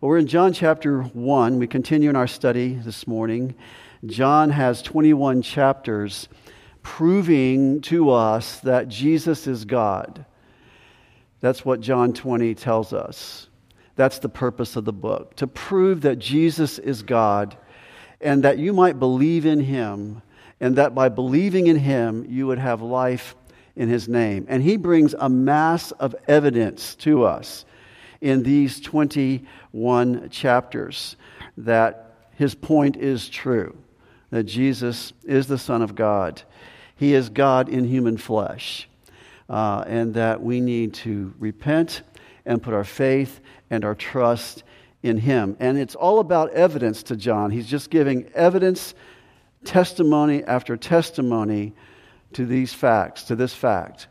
Well, we're in John chapter 1. We continue in our study this morning. John has 21 chapters proving to us that Jesus is God. That's what John 20 tells us. That's the purpose of the book to prove that Jesus is God and that you might believe in him, and that by believing in him, you would have life in his name. And he brings a mass of evidence to us in these 21 chapters that his point is true, that Jesus is the Son of God. He is God in human flesh, uh, and that we need to repent and put our faith and our trust in him. And it's all about evidence to John. He's just giving evidence, testimony after testimony to these facts, to this fact.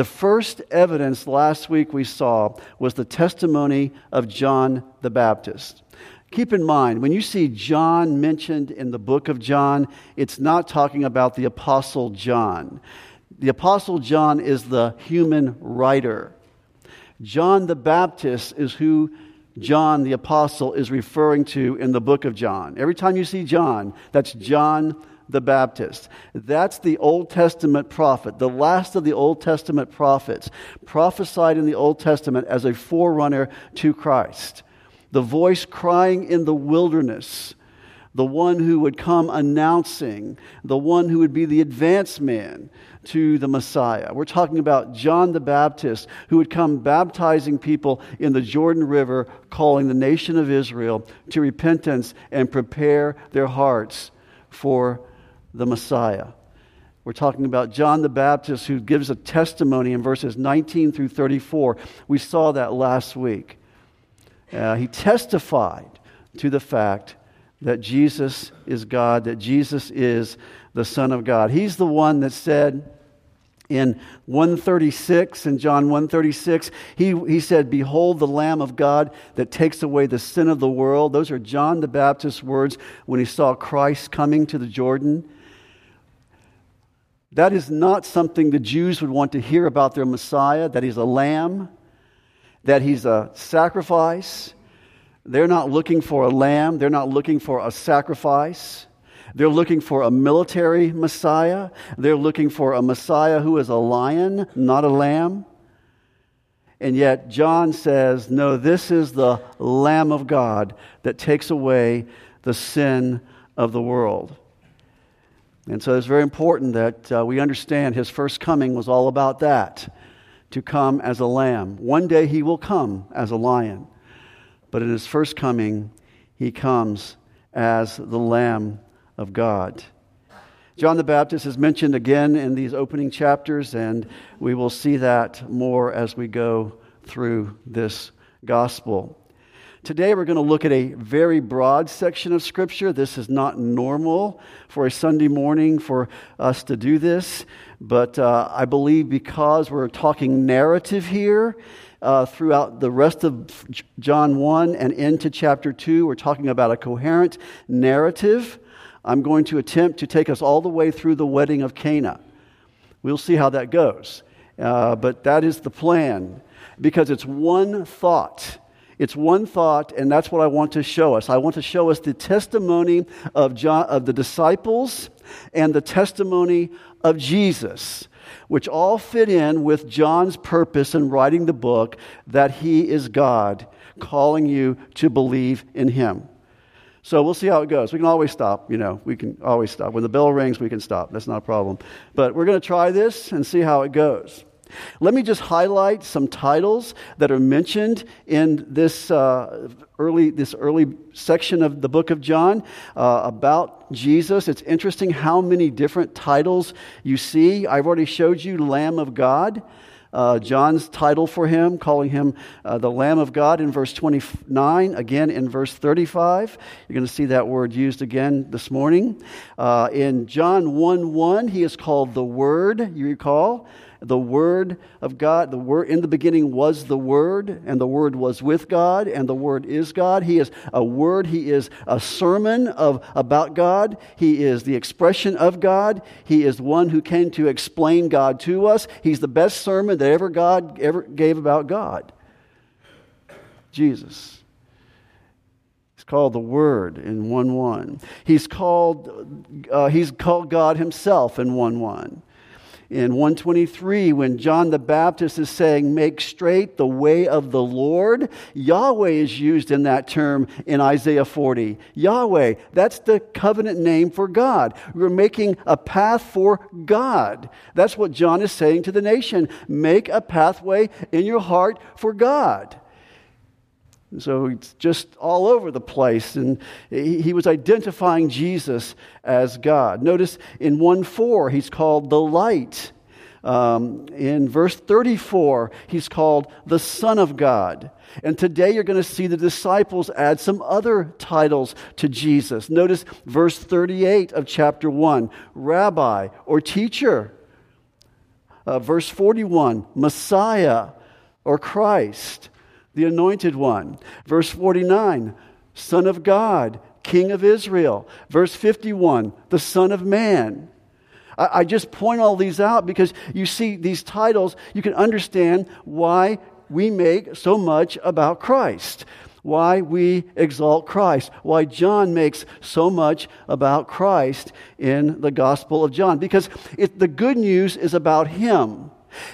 The first evidence last week we saw was the testimony of John the Baptist. Keep in mind, when you see John mentioned in the book of John, it's not talking about the Apostle John. The Apostle John is the human writer. John the Baptist is who John the Apostle is referring to in the book of John. Every time you see John, that's John the Baptist. That's the Old Testament prophet, the last of the Old Testament prophets, prophesied in the Old Testament as a forerunner to Christ. The voice crying in the wilderness, the one who would come announcing, the one who would be the advance man to the Messiah. We're talking about John the Baptist, who would come baptizing people in the Jordan River, calling the nation of Israel to repentance and prepare their hearts for the Messiah. We're talking about John the Baptist who gives a testimony in verses 19 through 34. We saw that last week. Uh, he testified to the fact that Jesus is God, that Jesus is the Son of God. He's the one that said in 136, in John 136, he, he said, Behold the Lamb of God that takes away the sin of the world. Those are John the Baptist's words when he saw Christ coming to the Jordan. That is not something the Jews would want to hear about their Messiah, that he's a lamb, that he's a sacrifice. They're not looking for a lamb, they're not looking for a sacrifice. They're looking for a military Messiah. They're looking for a Messiah who is a lion, not a lamb. And yet, John says, no, this is the Lamb of God that takes away the sin of the world. And so it's very important that uh, we understand his first coming was all about that to come as a lamb. One day he will come as a lion, but in his first coming, he comes as the Lamb of God. John the Baptist is mentioned again in these opening chapters, and we will see that more as we go through this gospel. Today, we're going to look at a very broad section of Scripture. This is not normal for a Sunday morning for us to do this, but uh, I believe because we're talking narrative here uh, throughout the rest of John 1 and into chapter 2, we're talking about a coherent narrative. I'm going to attempt to take us all the way through the wedding of Cana. We'll see how that goes. Uh, but that is the plan because it's one thought it's one thought, and that's what I want to show us. I want to show us the testimony of, John, of the disciples and the testimony of Jesus, which all fit in with John's purpose in writing the book that he is God, calling you to believe in him. So we'll see how it goes. We can always stop, you know, we can always stop. When the bell rings, we can stop. That's not a problem. But we're going to try this and see how it goes. Let me just highlight some titles that are mentioned in this, uh, early, this early section of the book of John uh, about Jesus. It's interesting how many different titles you see. I've already showed you Lamb of God. Uh, John's title for him, calling him uh, the Lamb of God in verse 29, again in verse 35. You're going to see that word used again this morning. Uh, in John 1 1, he is called the Word, you recall the Word of God. The Word in the beginning was the Word, and the Word was with God, and the Word is God. He is a Word. He is a sermon of about God. He is the expression of God. He is one who came to explain God to us. He's the best sermon that ever God ever gave about God. Jesus. He's called the Word in 1 1. He's called, uh, he's called God Himself in 1 1 in 123 when John the Baptist is saying, Make straight the way of the Lord. Yahweh is used in that term in Isaiah 40. Yahweh, that's the covenant name for God. We're making a path for God. That's what John is saying to the nation. Make a pathway in your heart for God. So it's just all over the place. And he was identifying Jesus as God. Notice in 1 4, he's called the light. Um, in verse 34, he's called the Son of God. And today you're going to see the disciples add some other titles to Jesus. Notice verse 38 of chapter 1 Rabbi or teacher. Uh, verse 41 Messiah or Christ the anointed one. Verse 49, Son of God, King of Israel. Verse 51, the Son of Man. I, I just point all these out because you see these titles, you can understand why we make so much about Christ why we exalt Christ, why John makes so much about Christ in the Gospel of John. Because it, the good news is about Him.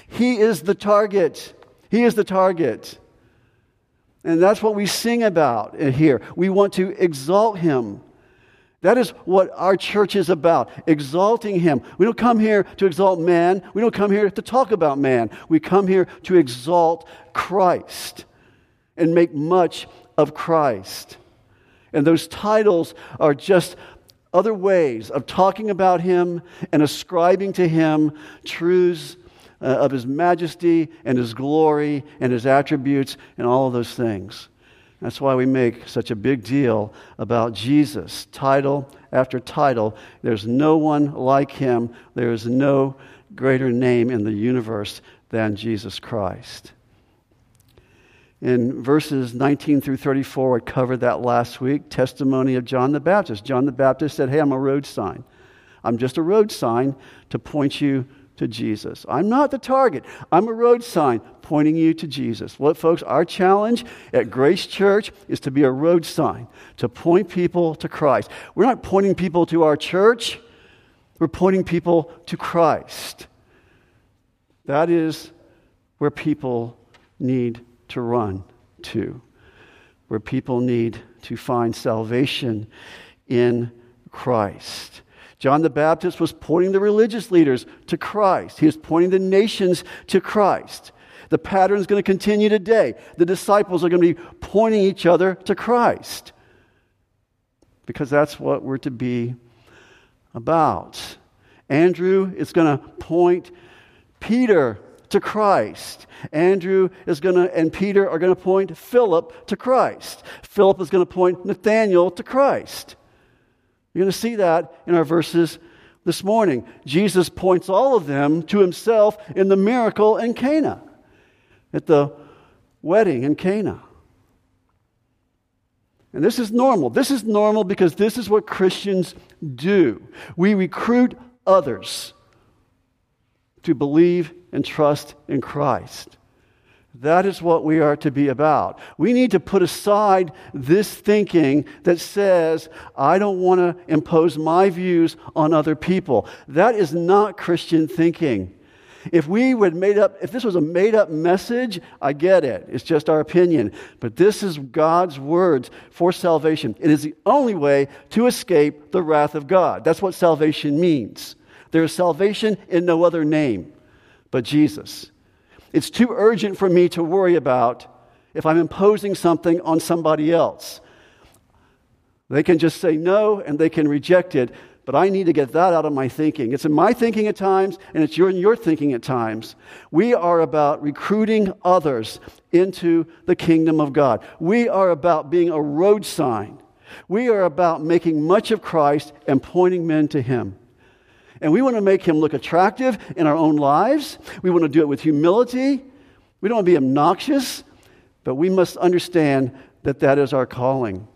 He is the target. He is the target. And that's what we sing about here. We want to exalt him. That is what our church is about, exalting him. We don't come here to exalt man. We don't come here to talk about man. We come here to exalt Christ and make much of Christ. And those titles are just other ways of talking about him and ascribing to him truths uh, of his majesty and his glory and his attributes and all of those things. That's why we make such a big deal about Jesus, title after title. There's no one like him, there is no greater name in the universe than Jesus Christ. In verses 19 through 34, I covered that last week testimony of John the Baptist. John the Baptist said, Hey, I'm a road sign. I'm just a road sign to point you to Jesus. I'm not the target. I'm a road sign pointing you to Jesus. What, folks, our challenge at Grace Church is to be a road sign, to point people to Christ. We're not pointing people to our church, we're pointing people to Christ. That is where people need to run to, where people need to find salvation in Christ. John the Baptist was pointing the religious leaders to Christ. He was pointing the nations to Christ. The pattern is going to continue today. The disciples are going to be pointing each other to Christ because that's what we're to be about. Andrew is going to point Peter to Christ. Andrew is going to, and Peter are going to point Philip to Christ. Philip is going to point Nathaniel to Christ. You're going to see that in our verses this morning. Jesus points all of them to himself in the miracle in Cana, at the wedding in Cana. And this is normal. This is normal because this is what Christians do. We recruit others to believe and trust in Christ. That is what we are to be about. We need to put aside this thinking that says, I don't want to impose my views on other people. That is not Christian thinking. If we would made up, if this was a made up message, I get it. It's just our opinion. But this is God's words for salvation. It is the only way to escape the wrath of God. That's what salvation means. There is salvation in no other name but Jesus. It's too urgent for me to worry about if I'm imposing something on somebody else. They can just say no and they can reject it, but I need to get that out of my thinking. It's in my thinking at times, and it's in your thinking at times. We are about recruiting others into the kingdom of God. We are about being a road sign. We are about making much of Christ and pointing men to Him. And we want to make him look attractive in our own lives. We want to do it with humility. We don't want to be obnoxious, but we must understand that that is our calling.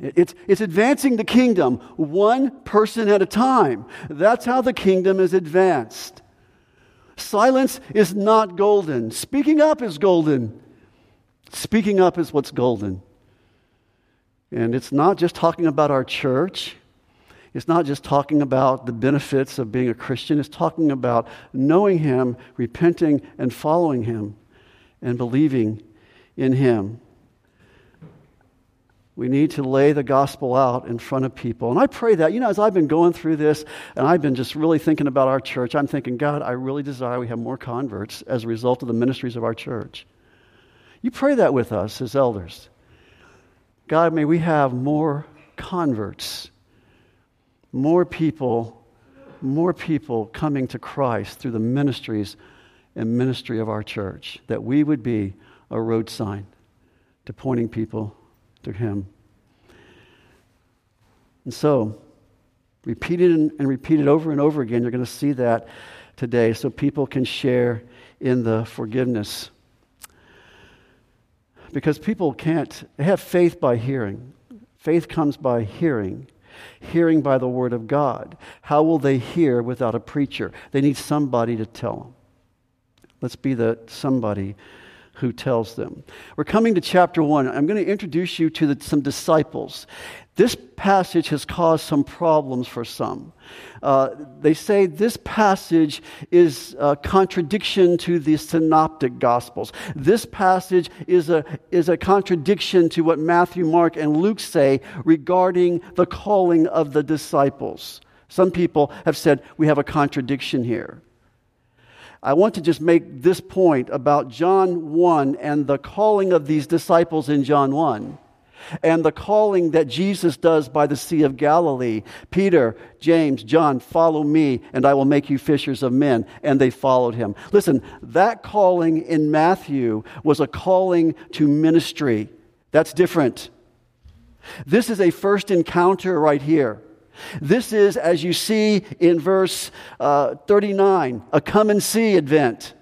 It's, it's advancing the kingdom one person at a time. That's how the kingdom is advanced. Silence is not golden. Speaking up is golden. Speaking up is what's golden. And it's not just talking about our church. It's not just talking about the benefits of being a Christian. It's talking about knowing Him, repenting, and following Him, and believing in Him. We need to lay the gospel out in front of people. And I pray that, you know, as I've been going through this and I've been just really thinking about our church, I'm thinking, God, I really desire we have more converts as a result of the ministries of our church. You pray that with us as elders. God, may we have more converts, more people, more people coming to Christ through the ministries and ministry of our church, that we would be a road sign to pointing people to Him. And so, repeat it and repeat it over and over again. You're going to see that today so people can share in the forgiveness. Because people can't, have faith by hearing. Faith comes by hearing, hearing by the Word of God. How will they hear without a preacher? They need somebody to tell them. Let's be the somebody who tells them. We're coming to chapter one. I'm going to introduce you to the, some disciples. This passage has caused some problems for some. Uh, they say this passage is a contradiction to the synoptic gospels. This passage is a, is a contradiction to what Matthew, Mark, and Luke say regarding the calling of the disciples. Some people have said we have a contradiction here. I want to just make this point about John 1 and the calling of these disciples in John 1 and the calling that Jesus does by the Sea of Galilee. Peter, James, John, follow me, and I will make you fishers of men. And they followed him. Listen, that calling in Matthew was a calling to ministry. That's different. This is a first encounter right here. This is, as you see in verse uh, 39, a come and see event.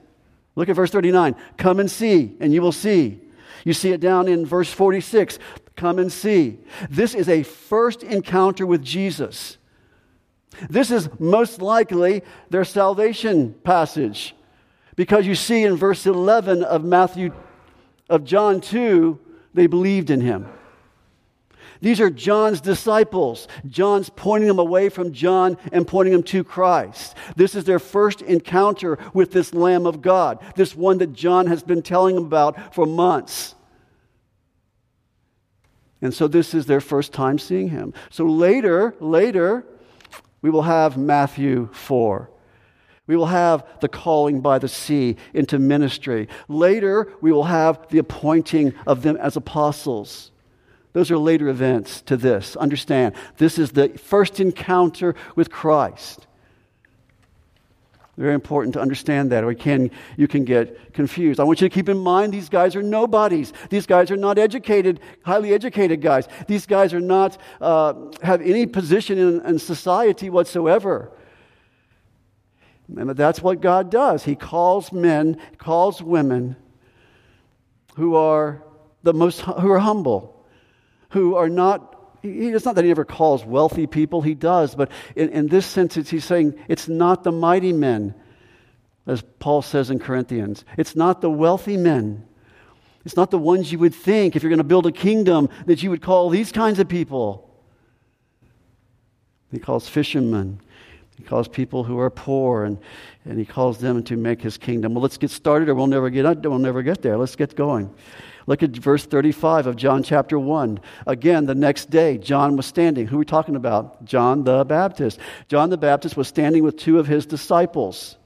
Look at verse 39. Come and see, and you will see. You see it down in verse 46. Come and see. This is a first encounter with Jesus. This is most likely their salvation passage because you see in verse 11 of Matthew, of John 2, they believed in him. These are John's disciples. John's pointing them away from John and pointing them to Christ. This is their first encounter with this Lamb of God, this one that John has been telling them about for months. And so this is their first time seeing him. So later, later, we will have Matthew 4. We will have the calling by the sea into ministry. Later, we will have the appointing of them as apostles. Those are later events to this. Understand, this is the first encounter with Christ. Very important to understand that, or you can, you can get confused. I want you to keep in mind these guys are nobodies. These guys are not educated, highly educated guys. These guys are not, uh, have any position in, in society whatsoever. And that's what God does. He calls men, calls women who are the most, who are humble who are not it's not that he ever calls wealthy people, he does, but in, in this sense, he's saying it's not the mighty men, as Paul says in Corinthians. It's not the wealthy men. It's not the ones you would think, if you're going to build a kingdom, that you would call these kinds of people. He calls fishermen. He calls people who are poor, and, and he calls them to make his kingdom. Well, let's get started, or we'll never get, we'll never get there. Let's get going. Look at verse 35 of John chapter 1. Again, the next day, John was standing. Who are we talking about? John the Baptist. John the Baptist was standing with two of his disciples.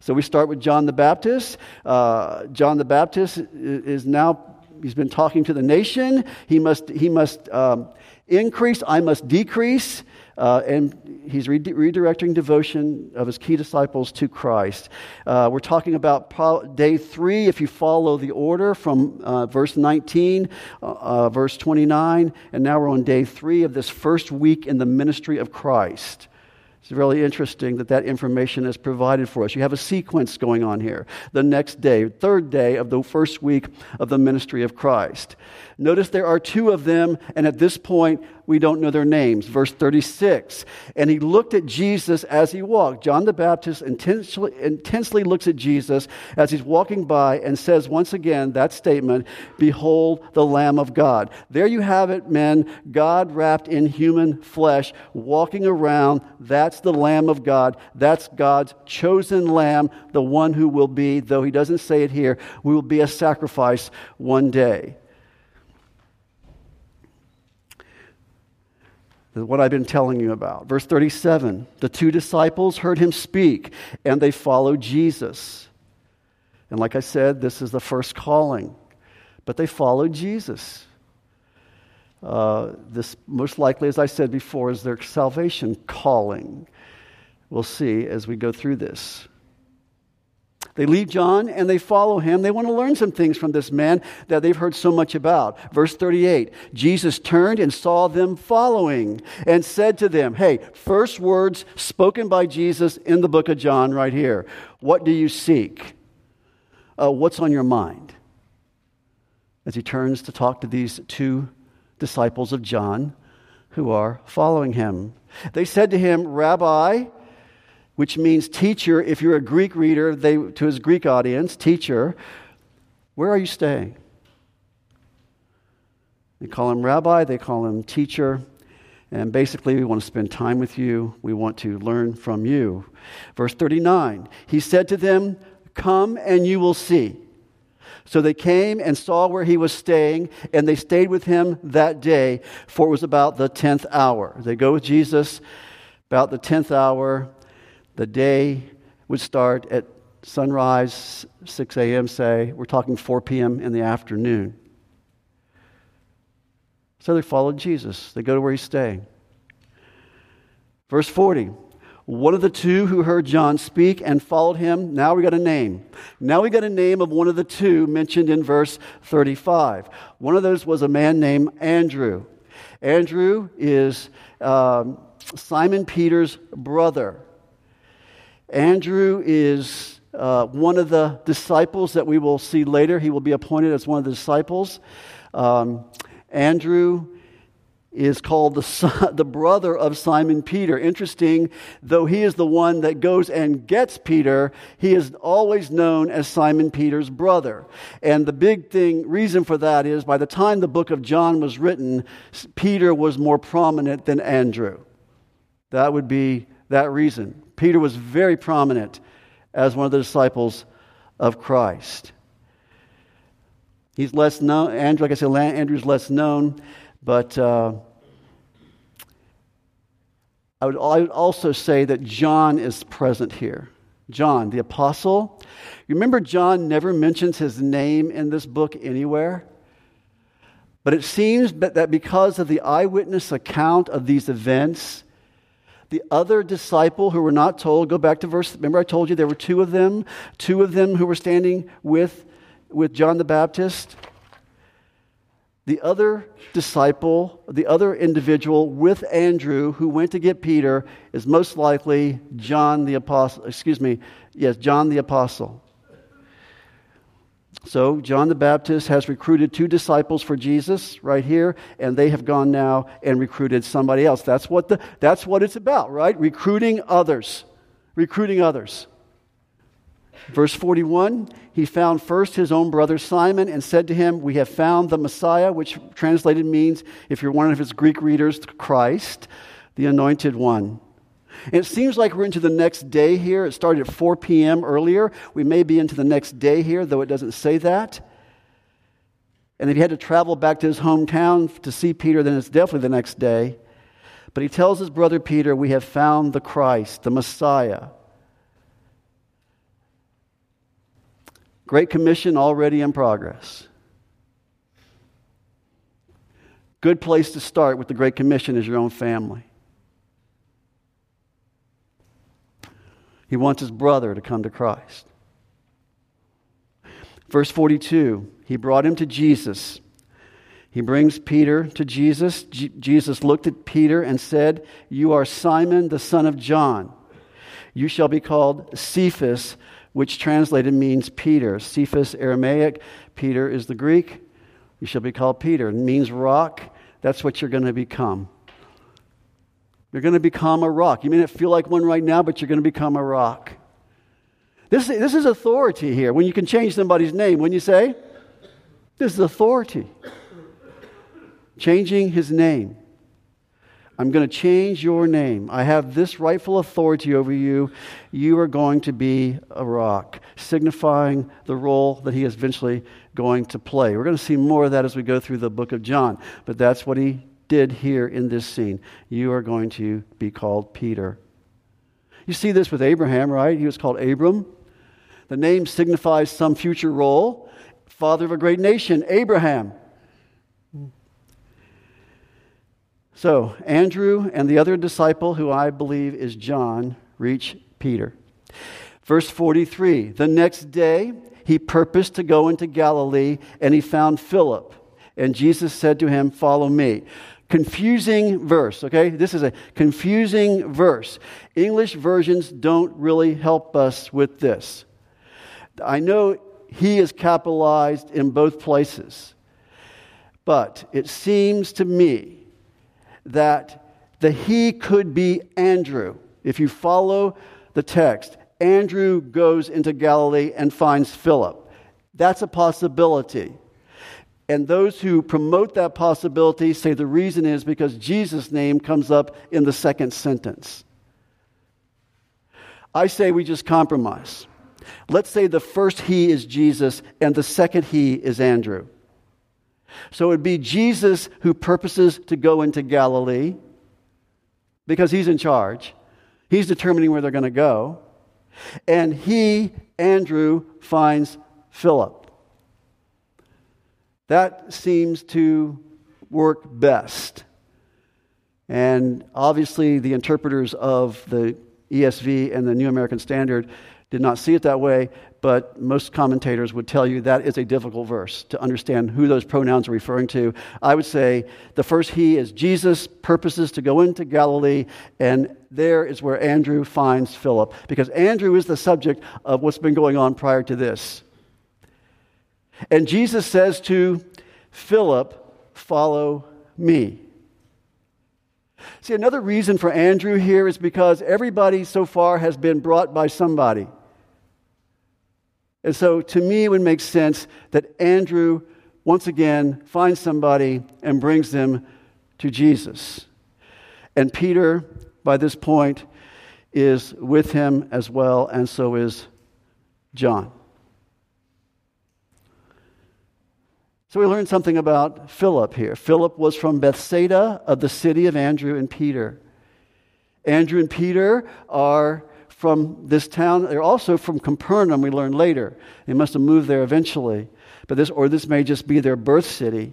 So we start with John the Baptist. Uh, John the Baptist is now, he's been talking to the nation. He must, he must um, increase, I must decrease. Uh, and he's re- redirecting devotion of his key disciples to Christ. Uh, we're talking about day three, if you follow the order from uh, verse 19, uh, uh, verse 29, and now we're on day three of this first week in the ministry of Christ. It's really interesting that that information is provided for us. You have a sequence going on here. The next day, third day of the first week of the ministry of Christ. Notice there are two of them, and at this point, we don't know their names. Verse 36. And he looked at Jesus as he walked. John the Baptist intensely, intensely looks at Jesus as he's walking by and says once again that statement Behold the Lamb of God. There you have it, men. God wrapped in human flesh, walking around. That's the Lamb of God. That's God's chosen Lamb, the one who will be, though he doesn't say it here, we will be a sacrifice one day. What I've been telling you about. Verse 37 the two disciples heard him speak, and they followed Jesus. And like I said, this is the first calling, but they followed Jesus. Uh, this, most likely, as I said before, is their salvation calling. We'll see as we go through this. They leave John and they follow him. They want to learn some things from this man that they've heard so much about. Verse 38 Jesus turned and saw them following and said to them, Hey, first words spoken by Jesus in the book of John, right here. What do you seek? Uh, what's on your mind? As he turns to talk to these two disciples of John who are following him. They said to him, Rabbi, which means teacher. If you're a Greek reader, they, to his Greek audience, teacher, where are you staying? They call him rabbi, they call him teacher. And basically, we want to spend time with you. We want to learn from you. Verse 39 He said to them, Come and you will see. So they came and saw where he was staying, and they stayed with him that day, for it was about the 10th hour. They go with Jesus about the 10th hour. The day would start at sunrise, 6 a.m., say. We're talking 4 p.m. in the afternoon. So they followed Jesus. They go to where he's staying. Verse 40 one of the two who heard John speak and followed him, now we got a name. Now we got a name of one of the two mentioned in verse 35. One of those was a man named Andrew. Andrew is um, Simon Peter's brother. Andrew is uh, one of the disciples that we will see later. He will be appointed as one of the disciples. Um, Andrew is called the, son, the brother of Simon Peter. Interesting, though he is the one that goes and gets Peter, he is always known as Simon Peter's brother. And the big thing, reason for that is by the time the book of John was written, Peter was more prominent than Andrew. That would be that reason. Peter was very prominent as one of the disciples of Christ. He's less known. Andrew, like I said, Andrew's less known, but uh, I, would, I would also say that John is present here. John, the apostle. Remember, John never mentions his name in this book anywhere. But it seems that because of the eyewitness account of these events, the other disciple who were not told, go back to verse, remember I told you there were two of them, two of them who were standing with, with John the Baptist. The other disciple, the other individual with Andrew who went to get Peter is most likely John the Apostle, excuse me, yes, John the Apostle. So, John the Baptist has recruited two disciples for Jesus right here, and they have gone now and recruited somebody else. That's what, the, that's what it's about, right? Recruiting others. Recruiting others. Verse 41 He found first his own brother Simon and said to him, We have found the Messiah, which translated means, if you're one of his Greek readers, Christ, the anointed one. And it seems like we're into the next day here. It started at 4 p.m. earlier. We may be into the next day here, though it doesn't say that. And if he had to travel back to his hometown to see Peter, then it's definitely the next day. But he tells his brother Peter, We have found the Christ, the Messiah. Great Commission already in progress. Good place to start with the Great Commission is your own family. He wants his brother to come to Christ. Verse 42 He brought him to Jesus. He brings Peter to Jesus. J- Jesus looked at Peter and said, You are Simon, the son of John. You shall be called Cephas, which translated means Peter. Cephas, Aramaic. Peter is the Greek. You shall be called Peter. It means rock. That's what you're going to become. You're going to become a rock. You may not feel like one right now, but you're going to become a rock. This, this is authority here. When you can change somebody's name, when you say, This is authority. Changing his name. I'm going to change your name. I have this rightful authority over you. You are going to be a rock, signifying the role that he is eventually going to play. We're going to see more of that as we go through the book of John, but that's what he did here in this scene. You are going to be called Peter. You see this with Abraham, right? He was called Abram. The name signifies some future role. Father of a great nation, Abraham. So, Andrew and the other disciple, who I believe is John, reach Peter. Verse 43 The next day, he purposed to go into Galilee, and he found Philip. And Jesus said to him, Follow me. Confusing verse, okay? This is a confusing verse. English versions don't really help us with this. I know he is capitalized in both places, but it seems to me that the he could be Andrew. If you follow the text, Andrew goes into Galilee and finds Philip. That's a possibility. And those who promote that possibility say the reason is because Jesus' name comes up in the second sentence. I say we just compromise. Let's say the first he is Jesus and the second he is Andrew. So it would be Jesus who purposes to go into Galilee because he's in charge. He's determining where they're going to go. And he, Andrew, finds Philip. That seems to work best. And obviously, the interpreters of the ESV and the New American Standard did not see it that way, but most commentators would tell you that is a difficult verse to understand who those pronouns are referring to. I would say the first he is Jesus purposes to go into Galilee, and there is where Andrew finds Philip, because Andrew is the subject of what's been going on prior to this. And Jesus says to Philip, Follow me. See, another reason for Andrew here is because everybody so far has been brought by somebody. And so to me, it would make sense that Andrew, once again, finds somebody and brings them to Jesus. And Peter, by this point, is with him as well, and so is John. So we learned something about Philip here. Philip was from Bethsaida of the city of Andrew and Peter. Andrew and Peter are from this town. They're also from Capernaum, we learn later. They must have moved there eventually. But this, or this may just be their birth city.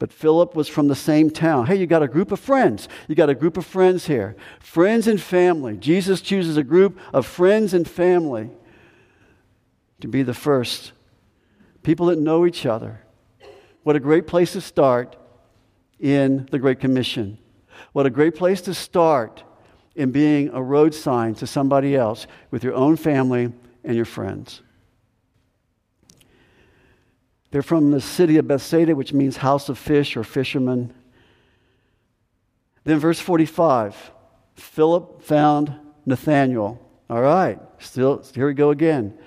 But Philip was from the same town. Hey, you got a group of friends. You got a group of friends here. Friends and family. Jesus chooses a group of friends and family to be the first. People that know each other. What a great place to start in the Great Commission. What a great place to start in being a road sign to somebody else with your own family and your friends. They're from the city of Bethsaida, which means house of fish or fishermen. Then, verse 45 Philip found Nathanael. All right, still, here we go again.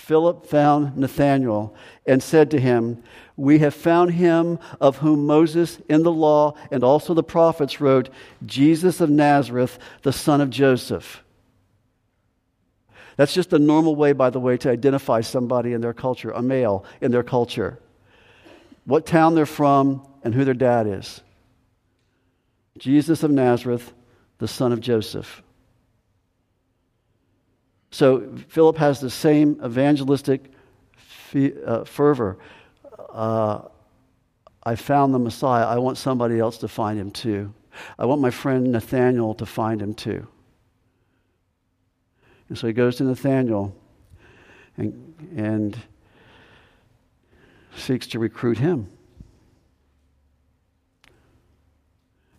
Philip found Nathanael and said to him, We have found him of whom Moses in the law and also the prophets wrote, Jesus of Nazareth, the son of Joseph. That's just a normal way, by the way, to identify somebody in their culture, a male in their culture. What town they're from and who their dad is. Jesus of Nazareth, the son of Joseph. So Philip has the same evangelistic uh, fervor. Uh, I found the Messiah. I want somebody else to find him too. I want my friend Nathaniel to find him too. And so he goes to Nathaniel and, and seeks to recruit him.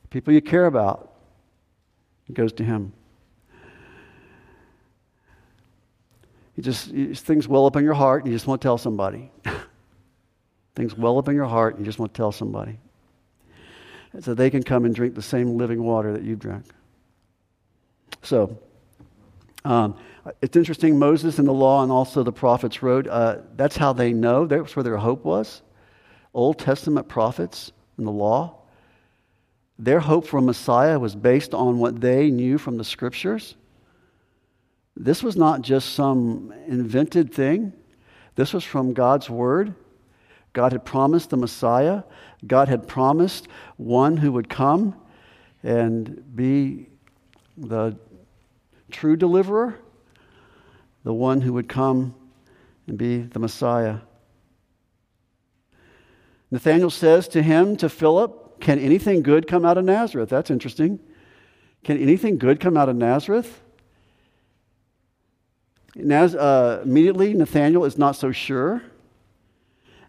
People you care about, he goes to him. You just, you, things well up in your heart and you just want to tell somebody. things well up in your heart and you just want to tell somebody. So they can come and drink the same living water that you drank. So, um, it's interesting, Moses and the law and also the prophets wrote, uh, that's how they know. That's where their hope was. Old Testament prophets and the law. Their hope for Messiah was based on what they knew from the scriptures. This was not just some invented thing, this was from God's word. God had promised the Messiah, God had promised one who would come and be the true deliverer, the one who would come and be the Messiah. Nathanael says to him, to Philip, Can anything good come out of Nazareth? That's interesting. Can anything good come out of Nazareth? Uh, immediately, Nathanael is not so sure.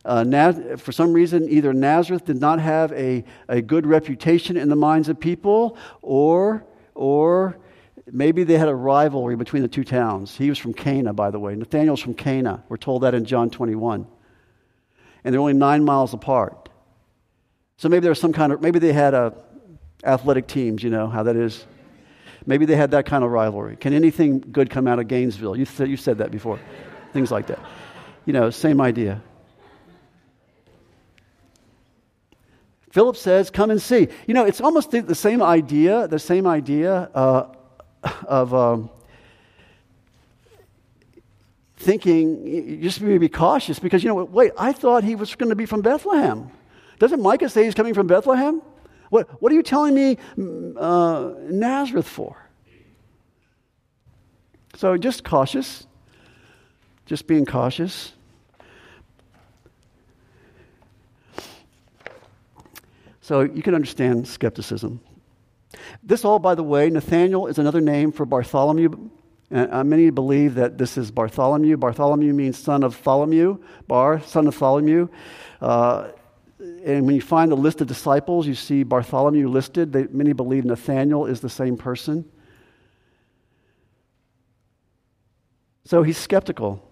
Uh, Naz- for some reason, either Nazareth did not have a, a good reputation in the minds of people, or, or maybe they had a rivalry between the two towns. He was from Cana, by the way. Nathanael's from Cana. We're told that in John 21. And they're only nine miles apart. So maybe there was some kind of, maybe they had a athletic teams, you know how that is. Maybe they had that kind of rivalry. Can anything good come out of Gainesville? You, th- you said that before. Things like that. You know, same idea. Philip says, Come and see. You know, it's almost the, the same idea, the same idea uh, of um, thinking, just be cautious because, you know, wait, I thought he was going to be from Bethlehem. Doesn't Micah say he's coming from Bethlehem? What, what are you telling me mm, uh, Nazareth for? So just cautious, just being cautious. So you can understand skepticism. This all, by the way, Nathaniel is another name for Bartholomew. Uh, many believe that this is Bartholomew. Bartholomew means son of Tholomew, Bar, son of Tholomew. Uh, and when you find the list of disciples, you see Bartholomew listed. They, many believe Nathaniel is the same person. So he's skeptical.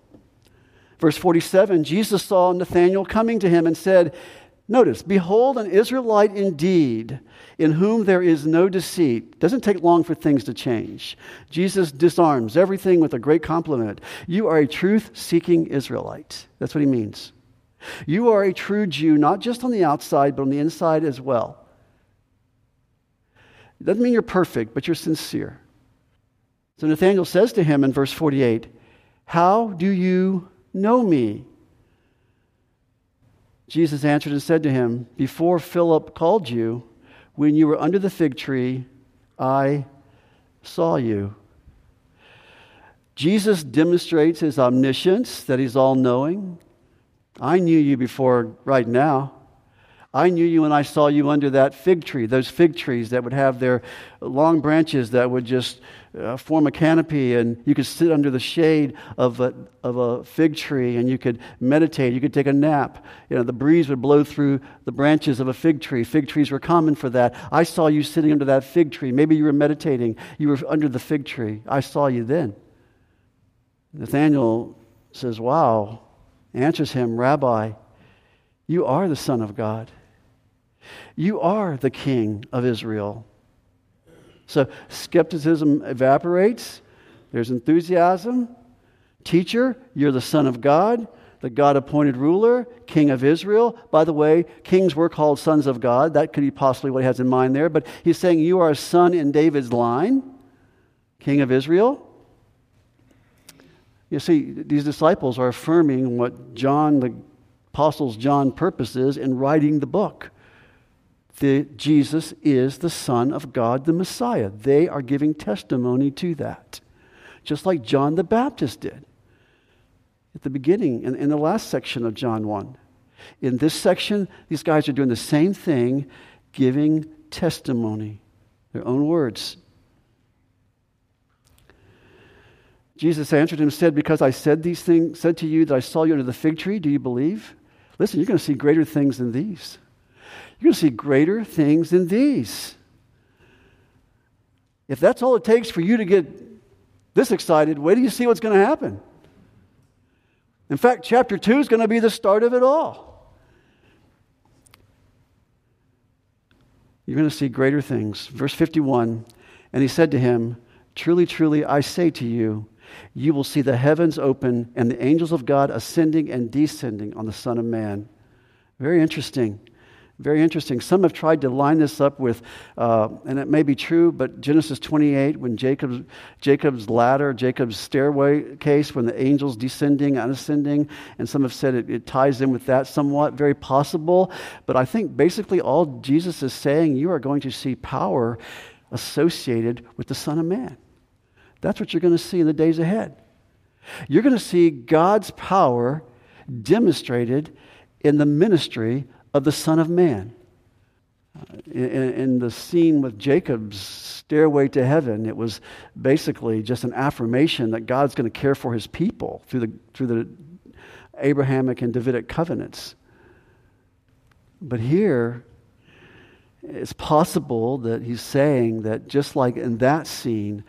Verse 47 Jesus saw Nathanael coming to him and said, Notice, behold, an Israelite indeed, in whom there is no deceit. Doesn't take long for things to change. Jesus disarms everything with a great compliment. You are a truth seeking Israelite. That's what he means. You are a true Jew, not just on the outside, but on the inside as well. It doesn't mean you're perfect, but you're sincere. So Nathanael says to him in verse 48, How do you know me? Jesus answered and said to him, Before Philip called you, when you were under the fig tree, I saw you. Jesus demonstrates his omniscience, that he's all knowing. I knew you before right now. I knew you when I saw you under that fig tree, those fig trees that would have their long branches that would just uh, form a canopy, and you could sit under the shade of a, of a fig tree and you could meditate. You could take a nap. You know, the breeze would blow through the branches of a fig tree. Fig trees were common for that. I saw you sitting under that fig tree. Maybe you were meditating. You were under the fig tree. I saw you then. Nathaniel says, Wow, answers him, Rabbi, you are the Son of God. You are the King of Israel. So skepticism evaporates, there's enthusiasm. Teacher, you're the Son of God, the God appointed ruler, King of Israel. By the way, kings were called sons of God. That could be possibly what he has in mind there. But he's saying, You are a son in David's line, King of Israel. You see, these disciples are affirming what John, the apostles John, purpose is in writing the book. The, Jesus is the Son of God, the Messiah. They are giving testimony to that, just like John the Baptist did at the beginning, in, in the last section of John 1. In this section, these guys are doing the same thing, giving testimony, their own words. Jesus answered him and said, Because I said these things, said to you that I saw you under the fig tree, do you believe? Listen, you're going to see greater things than these. You're going to see greater things than these. If that's all it takes for you to get this excited, wait till you see what's going to happen. In fact, chapter 2 is going to be the start of it all. You're going to see greater things. Verse 51 And he said to him, Truly, truly, I say to you, you will see the heavens open and the angels of God ascending and descending on the Son of Man. Very interesting. Very interesting. Some have tried to line this up with, uh, and it may be true, but Genesis 28, when Jacob's, Jacob's ladder, Jacob's stairway case, when the angels descending and ascending, and some have said it, it ties in with that somewhat. Very possible. But I think basically all Jesus is saying, you are going to see power associated with the Son of Man. That's what you're going to see in the days ahead. You're going to see God's power demonstrated in the ministry of the Son of Man. Uh, in, in, the scene with Jacob's stairway to heaven, it was basically just an affirmation that God's going to care for his people through the, through the Abrahamic and Davidic covenants. But here, it's possible that he's saying that just like in that scene,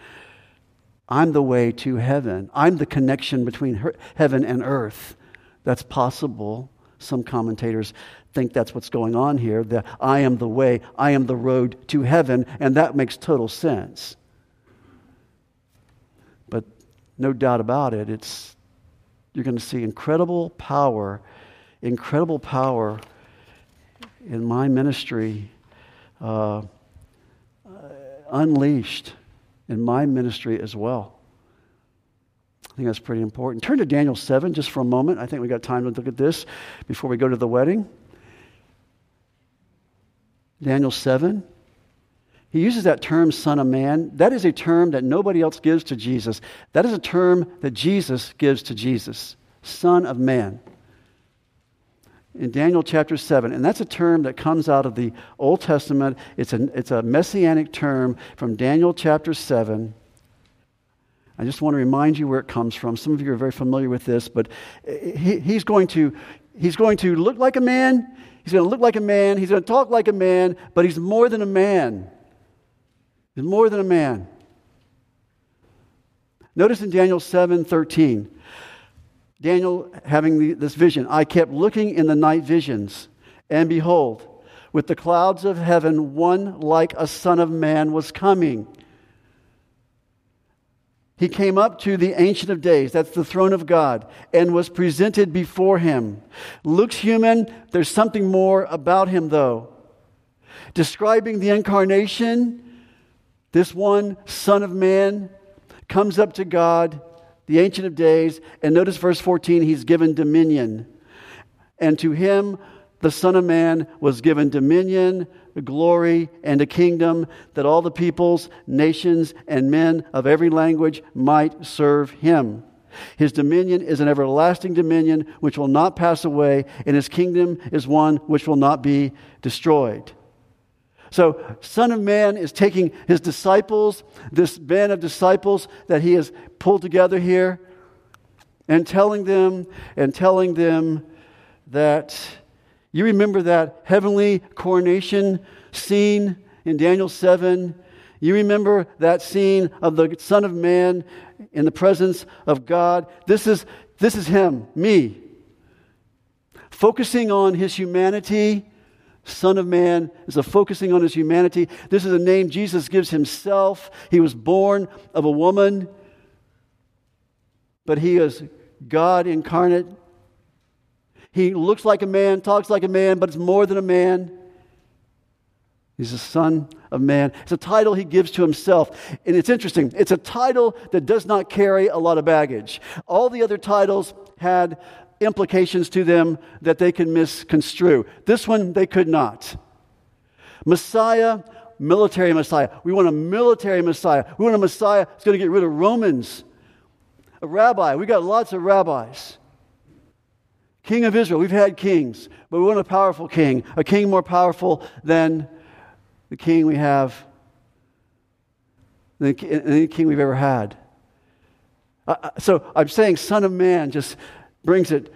I'm the way to heaven. I'm the connection between her, heaven and earth. That's possible. Some commentators think that's what's going on here that I am the way, I am the road to heaven, and that makes total sense. But no doubt about it, it's, you're going to see incredible power, incredible power in my ministry uh, unleashed in my ministry as well. I think that's pretty important. Turn to Daniel 7 just for a moment. I think we got time to look at this before we go to the wedding. Daniel 7. He uses that term, Son of Man. That is a term that nobody else gives to Jesus. That is a term that Jesus gives to Jesus Son of Man. In Daniel chapter 7, and that's a term that comes out of the Old Testament. It's a, it's a messianic term from Daniel chapter 7. I just want to remind you where it comes from. Some of you are very familiar with this, but he, he's, going to, he's going to look like a man, He's going to look like a man. He's going to talk like a man, but he's more than a man. He's more than a man. Notice in Daniel 7 13, Daniel having the, this vision I kept looking in the night visions, and behold, with the clouds of heaven, one like a son of man was coming. He came up to the Ancient of Days, that's the throne of God, and was presented before him. Looks human, there's something more about him, though. Describing the incarnation, this one Son of Man comes up to God, the Ancient of Days, and notice verse 14, he's given dominion. And to him, the Son of Man was given dominion, glory, and a kingdom that all the peoples, nations, and men of every language might serve him. His dominion is an everlasting dominion which will not pass away, and his kingdom is one which will not be destroyed. So, Son of Man is taking his disciples, this band of disciples that he has pulled together here, and telling them, and telling them that you remember that heavenly coronation scene in Daniel 7? You remember that scene of the Son of Man in the presence of God? This is, this is Him, me. Focusing on His humanity. Son of Man is a focusing on his humanity. This is a name Jesus gives himself. He was born of a woman, but he is God incarnate. He looks like a man, talks like a man, but it's more than a man. He's the Son of Man. It's a title he gives to himself. And it's interesting. It's a title that does not carry a lot of baggage. All the other titles had implications to them that they could misconstrue. This one, they could not. Messiah, military Messiah. We want a military Messiah. We want a Messiah that's going to get rid of Romans. A rabbi. We got lots of rabbis. King of Israel. We've had kings, but we want a powerful king, a king more powerful than the king we have, than any king we've ever had. Uh, so I'm saying, Son of Man just brings it.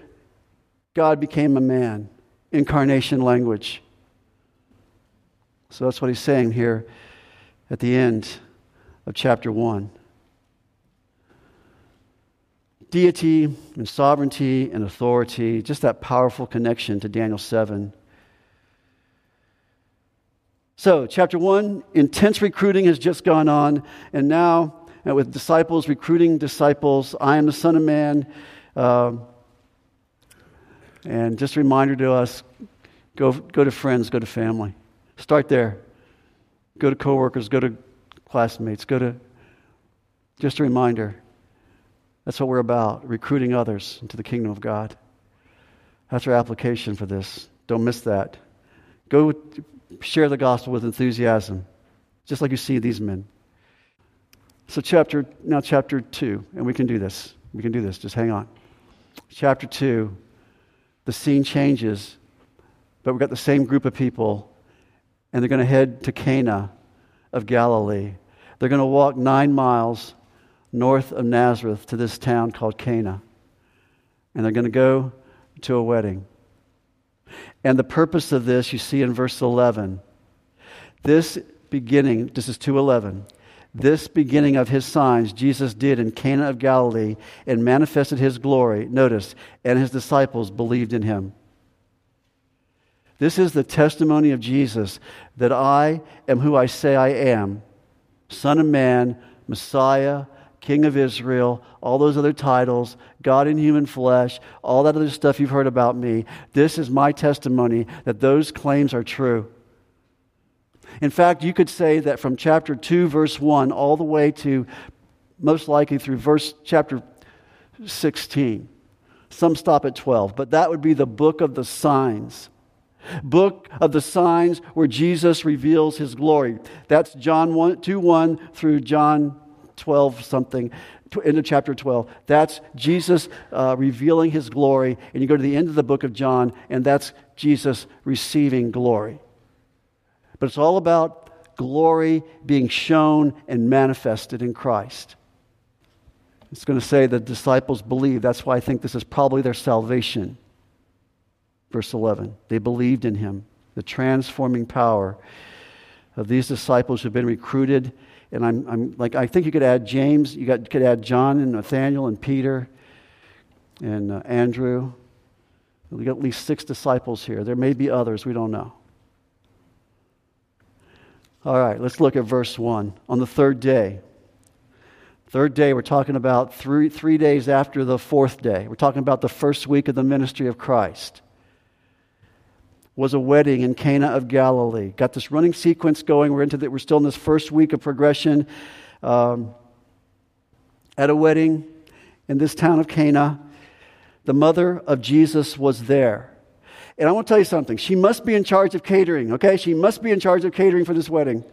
God became a man, incarnation language. So that's what he's saying here at the end of chapter 1. Deity and sovereignty and authority, just that powerful connection to Daniel 7. So, chapter 1, intense recruiting has just gone on, and now with disciples recruiting disciples, I am the Son of Man. Uh, and just a reminder to us go, go to friends, go to family. Start there. Go to coworkers, go to classmates, go to. Just a reminder. That's what we're about, recruiting others into the kingdom of God. That's our application for this. Don't miss that. Go share the gospel with enthusiasm, just like you see these men. So, chapter, now chapter 2, and we can do this. We can do this. Just hang on. Chapter 2, the scene changes, but we've got the same group of people, and they're going to head to Cana of Galilee. They're going to walk nine miles north of Nazareth to this town called Cana, and they're going to go to a wedding. And the purpose of this you see in verse 11. This beginning, this is 211. This beginning of his signs Jesus did in Cana of Galilee and manifested his glory. Notice, and his disciples believed in him. This is the testimony of Jesus that I am who I say I am Son of Man, Messiah, King of Israel, all those other titles, God in human flesh, all that other stuff you've heard about me. This is my testimony that those claims are true. In fact, you could say that from chapter 2, verse 1, all the way to most likely through verse chapter 16. Some stop at 12, but that would be the book of the signs. Book of the signs where Jesus reveals his glory. That's John 1, 2 1 through John 12 something into chapter 12. That's Jesus uh, revealing his glory. And you go to the end of the book of John, and that's Jesus receiving glory. But it's all about glory being shown and manifested in Christ. It's going to say the disciples believe. That's why I think this is probably their salvation. Verse 11. They believed in him, the transforming power of these disciples who've been recruited. And I'm, I'm like, I think you could add James, you got, could add John and Nathaniel and Peter and uh, Andrew. We got at least six disciples here. There may be others, we don't know. All right, let's look at verse 1. On the third day, third day, we're talking about three, three days after the fourth day. We're talking about the first week of the ministry of Christ. Was a wedding in Cana of Galilee. Got this running sequence going. We're into the, we're still in this first week of progression. Um, at a wedding in this town of Cana, the mother of Jesus was there. And I want to tell you something. She must be in charge of catering, okay? She must be in charge of catering for this wedding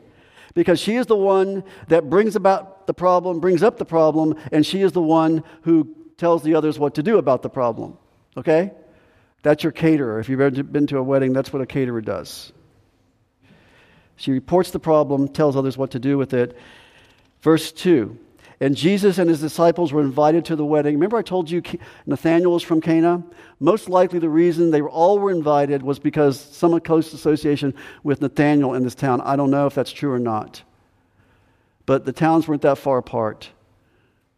because she is the one that brings about the problem, brings up the problem, and she is the one who tells the others what to do about the problem, okay? That's your caterer. If you've ever been to a wedding, that's what a caterer does. She reports the problem, tells others what to do with it. Verse 2 and Jesus and his disciples were invited to the wedding. Remember, I told you Nathanael was from Cana? Most likely, the reason they all were invited was because some close association with Nathanael in this town. I don't know if that's true or not. But the towns weren't that far apart.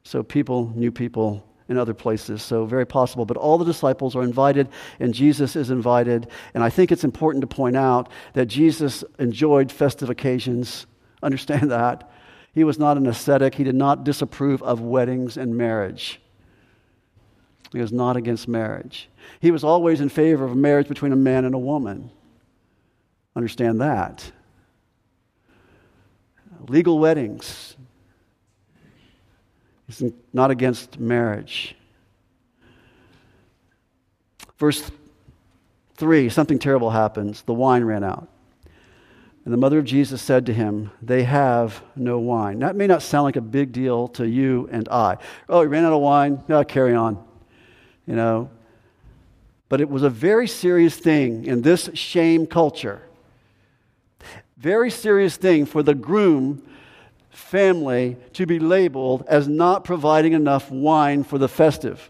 So people knew people in other places. So, very possible. But all the disciples are invited, and Jesus is invited. And I think it's important to point out that Jesus enjoyed festive occasions. Understand that. He was not an ascetic. He did not disapprove of weddings and marriage. He was not against marriage. He was always in favor of marriage between a man and a woman. Understand that. Legal weddings. He's not against marriage. Verse 3 something terrible happens. The wine ran out. And the mother of Jesus said to him, They have no wine. That may not sound like a big deal to you and I. Oh, he ran out of wine. No, carry on. You know. But it was a very serious thing in this shame culture. Very serious thing for the groom family to be labeled as not providing enough wine for the festive.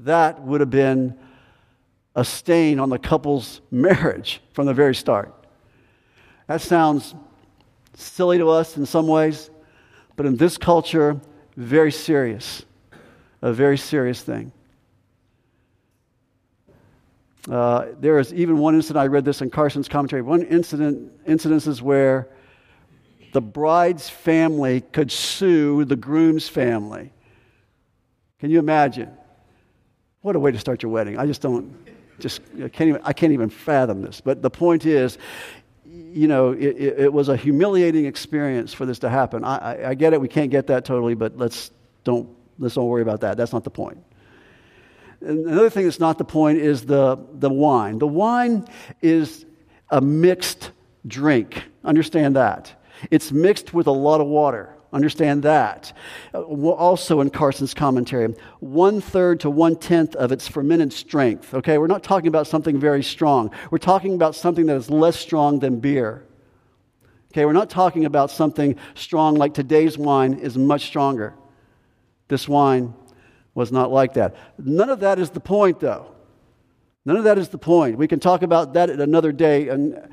That would have been a stain on the couple's marriage from the very start. That sounds silly to us in some ways, But in this culture, very serious. A very serious thing. Uh, there is even one incident, I read this in Carson's commentary, one incident, incidences where the bride's family could sue the groom's family. Can you imagine? What a way to start your wedding. I just don't, just, I can't even, I can't even fathom this. But the point is, you know, it, it, was a humiliating experience for this to happen. I, I, I get it, we can't get that totally, but let's don't, let's don't worry about that. That's not the point. Another thing that's not the point is the, the wine. The wine is a mixed drink. Understand that. It's mixed with a lot of water. Understand that. Uh, also in Carson's commentary, one third to one tenth of its fermented strength. Okay, we're not talking about something very strong. We're talking about something that is less strong than beer. Okay, we're not talking about something strong like today's wine is much stronger. This wine was not like that. None of that is the point, though. None of that is the point. We can talk about that at another day and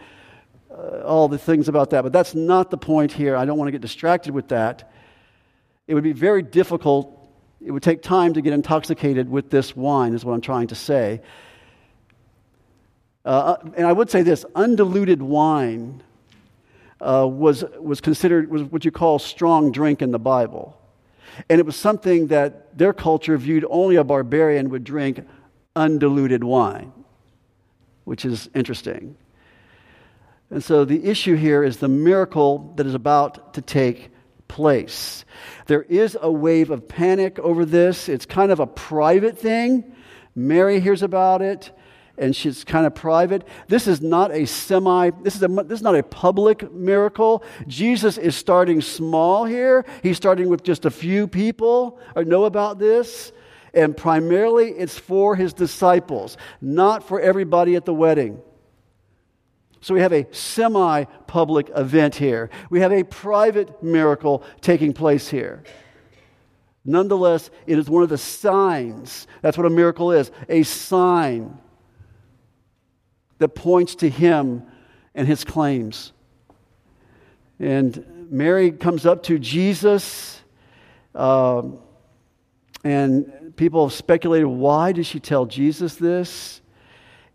uh, all the things about that, but that's not the point here. I don't want to get distracted with that. It would be very difficult. It would take time to get intoxicated with this wine, is what I'm trying to say. Uh, uh and I would say this undiluted wine uh, was, was considered was what you call strong drink in the Bible. And it was something that their culture viewed only a barbarian would drink undiluted wine, which is interesting. And so the issue here is the miracle that is about to take place. There is a wave of panic over this. It's kind of a private thing. Mary hears about it and she's kind of private. This is not a semi, this is, a, this is not a public miracle. Jesus is starting small here. He's starting with just a few people or know about this. And primarily it's for his disciples, not for everybody at the wedding. So we have a semi public event here. We have a private miracle taking place here. Nonetheless, it is one of the signs. That's what a miracle is a sign that points to him and his claims. And Mary comes up to Jesus, um, and people have speculated why did she tell Jesus this?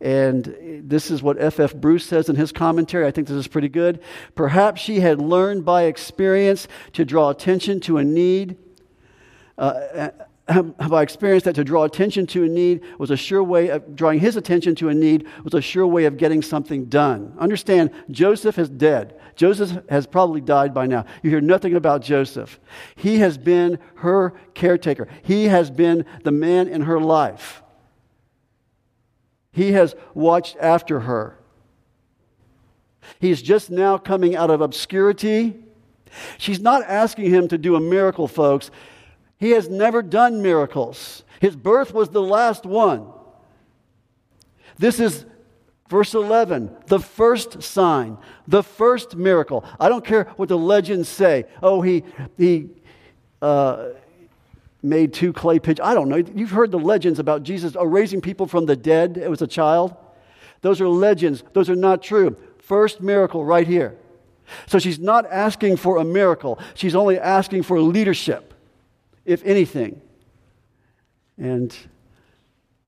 And this is what F.F. Bruce says in his commentary. I think this is pretty good. Perhaps she had learned by experience to draw attention to a need. Uh, have I experienced that to draw attention to a need was a sure way of drawing his attention to a need was a sure way of getting something done. Understand, Joseph is dead. Joseph has probably died by now. You hear nothing about Joseph. He has been her caretaker, he has been the man in her life. He has watched after her. He's just now coming out of obscurity. She's not asking him to do a miracle, folks. He has never done miracles. His birth was the last one. This is verse 11, the first sign, the first miracle. I don't care what the legends say. Oh, he, he uh, made two clay pigeons. I don't know. You've heard the legends about Jesus raising people from the dead as a child. Those are legends, those are not true. First miracle right here. So she's not asking for a miracle, she's only asking for leadership if anything. And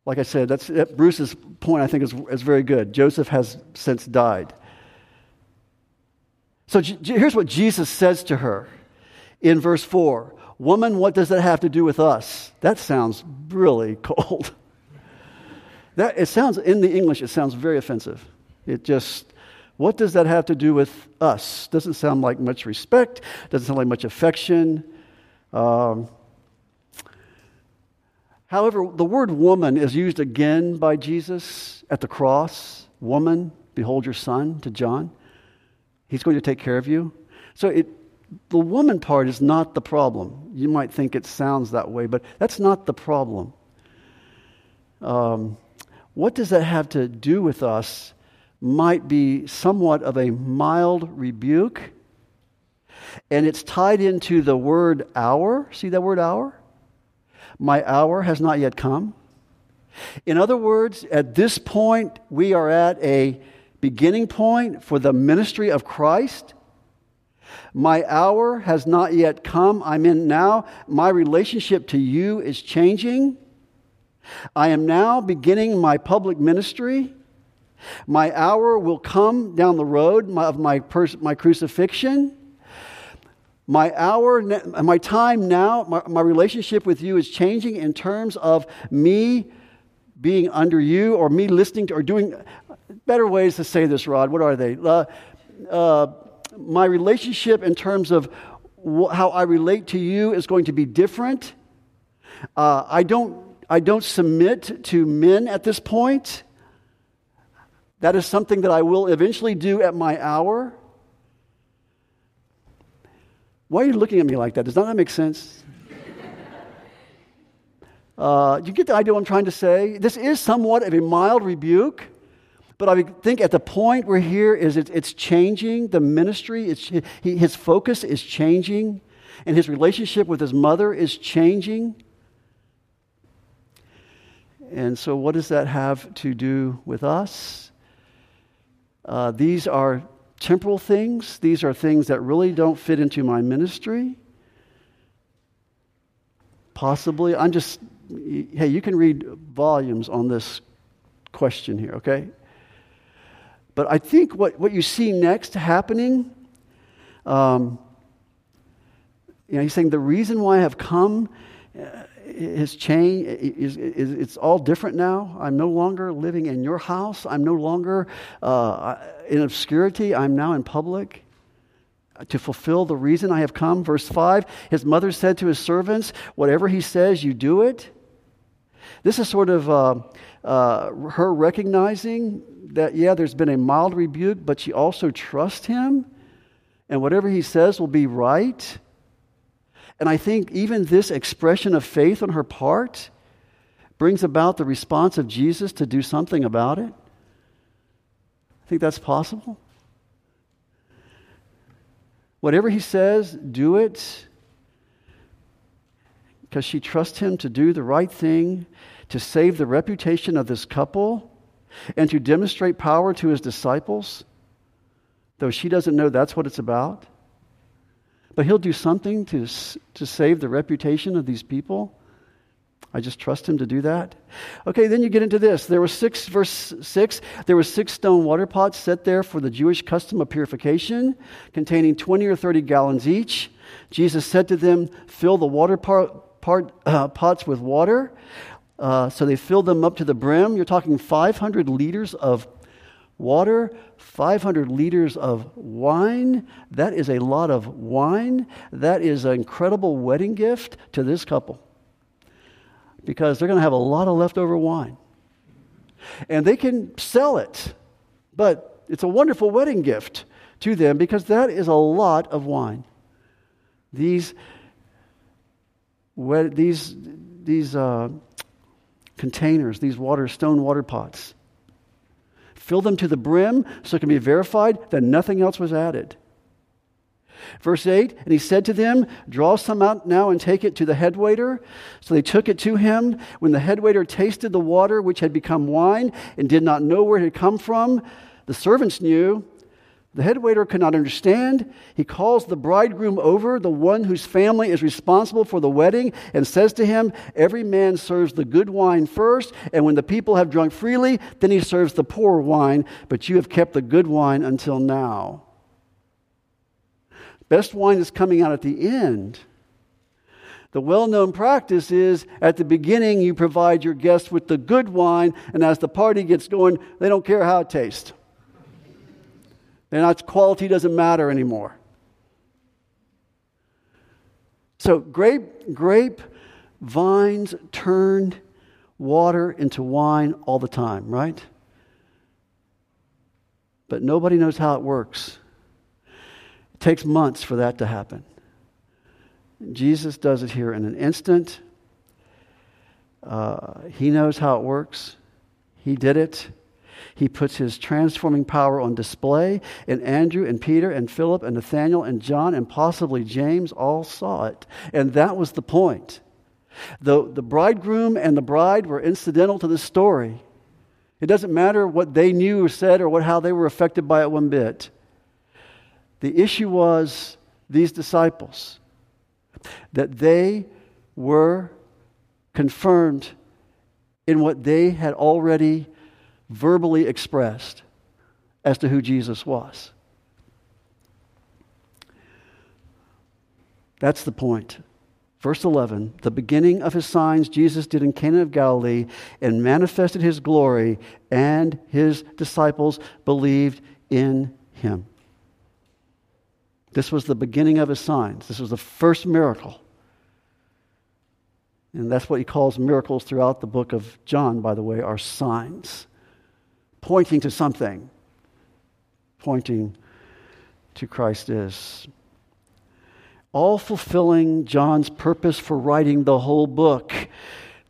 like I said, that's, that Bruce's point, I think, is, is very good. Joseph has since died. So here's what Jesus says to her in verse 4 Woman, what does that have to do with us? That sounds really cold. That, it sounds, in the English, it sounds very offensive. It just, what does that have to do with us? Doesn't sound like much respect, doesn't sound like much affection. Um, However, the word woman is used again by Jesus at the cross. Woman, behold your son to John. He's going to take care of you. So it, the woman part is not the problem. You might think it sounds that way, but that's not the problem. Um, what does that have to do with us? Might be somewhat of a mild rebuke. And it's tied into the word hour. See that word hour? My hour has not yet come. In other words, at this point, we are at a beginning point for the ministry of Christ. My hour has not yet come. I'm in now. My relationship to you is changing. I am now beginning my public ministry. My hour will come down the road of my, pers- my crucifixion. My hour, my time now, my, my relationship with you is changing in terms of me being under you or me listening to or doing better ways to say this, Rod. What are they? Uh, uh, my relationship in terms of wh- how I relate to you is going to be different. Uh, I, don't, I don't submit to men at this point. That is something that I will eventually do at my hour. Why are you looking at me like that? Does not that make sense? Uh, you get the idea what I'm trying to say? This is somewhat of a mild rebuke, but I think at the point we're here is it, it's changing the ministry. It's, he, his focus is changing, and his relationship with his mother is changing. And so, what does that have to do with us? Uh, these are temporal things, these are things that really don't fit into my ministry. Possibly, I'm just, hey, you can read volumes on this question here, okay? But I think what, what you see next happening, um, you know, he's saying the reason why I have come uh, has changed. Is, is, it's all different now. I'm no longer living in your house. I'm no longer uh, in obscurity. I'm now in public to fulfill the reason I have come. Verse 5 His mother said to his servants, Whatever he says, you do it. This is sort of uh, uh, her recognizing that, yeah, there's been a mild rebuke, but she also trusts him, and whatever he says will be right. And I think even this expression of faith on her part brings about the response of Jesus to do something about it. I think that's possible. Whatever he says, do it because she trusts him to do the right thing, to save the reputation of this couple, and to demonstrate power to his disciples, though she doesn't know that's what it's about but he'll do something to, to save the reputation of these people. I just trust him to do that. Okay, then you get into this. There were six, verse 6, there were six stone water pots set there for the Jewish custom of purification, containing 20 or 30 gallons each. Jesus said to them, Fill the water part, uh, pots with water. Uh, so they filled them up to the brim. You're talking 500 liters of water, 500 liters of wine. That is a lot of wine. That is an incredible wedding gift to this couple because they're going to have a lot of leftover wine. And they can sell it, but it's a wonderful wedding gift to them because that is a lot of wine. These, these, these uh, containers, these water, stone water pots, Fill them to the brim so it can be verified that nothing else was added. Verse 8, and he said to them, Draw some out now and take it to the head waiter. So they took it to him. When the head waiter tasted the water, which had become wine, and did not know where it had come from, the servants knew, the head waiter could not understand. He calls the bridegroom over, the one whose family is responsible for the wedding, and says to him, Every man serves the good wine first, and when the people have drunk freely, then he serves the poor wine, but you have kept the good wine until now. Best wine is coming out at the end. The well known practice is at the beginning, you provide your guests with the good wine, and as the party gets going, they don't care how it tastes. And its quality doesn't matter anymore. So grape, grape vines turned water into wine all the time, right? But nobody knows how it works. It takes months for that to happen. Jesus does it here in an instant. Uh, he knows how it works. He did it. He puts his transforming power on display, and Andrew and Peter and Philip and Nathaniel and John and possibly James all saw it. And that was the point. The, the bridegroom and the bride were incidental to the story. It doesn't matter what they knew or said or what, how they were affected by it one bit. The issue was these disciples that they were confirmed in what they had already verbally expressed as to who Jesus was. That's the point. Verse 11 The beginning of his signs Jesus did in Cana of Galilee and manifested his glory, and his disciples believed in him. This was the beginning of his signs. This was the first miracle. And that's what he calls miracles throughout the book of John, by the way, are signs, pointing to something, pointing to Christ is all fulfilling John's purpose for writing the whole book.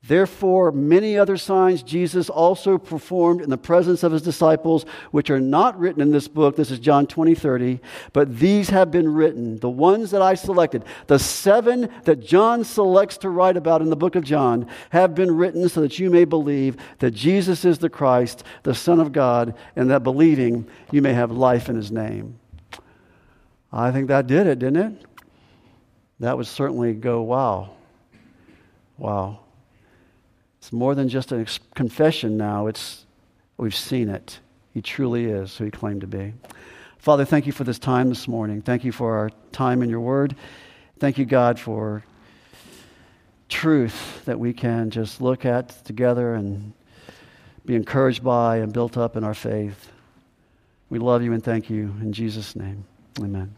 Therefore, many other signs Jesus also performed in the presence of his disciples, which are not written in this book. This is John 20, 30. But these have been written, the ones that I selected, the seven that John selects to write about in the book of John, have been written so that you may believe that Jesus is the Christ, the Son of God, and that believing you may have life in his name. I think that did it, didn't it? that would certainly go, wow, wow. It's more than just a confession now, it's, we've seen it. He truly is who he claimed to be. Father, thank you for this time this morning. Thank you for our time in your word. Thank you, God, for truth that we can just look at together and be encouraged by and built up in our faith. We love you and thank you. In Jesus' name, amen.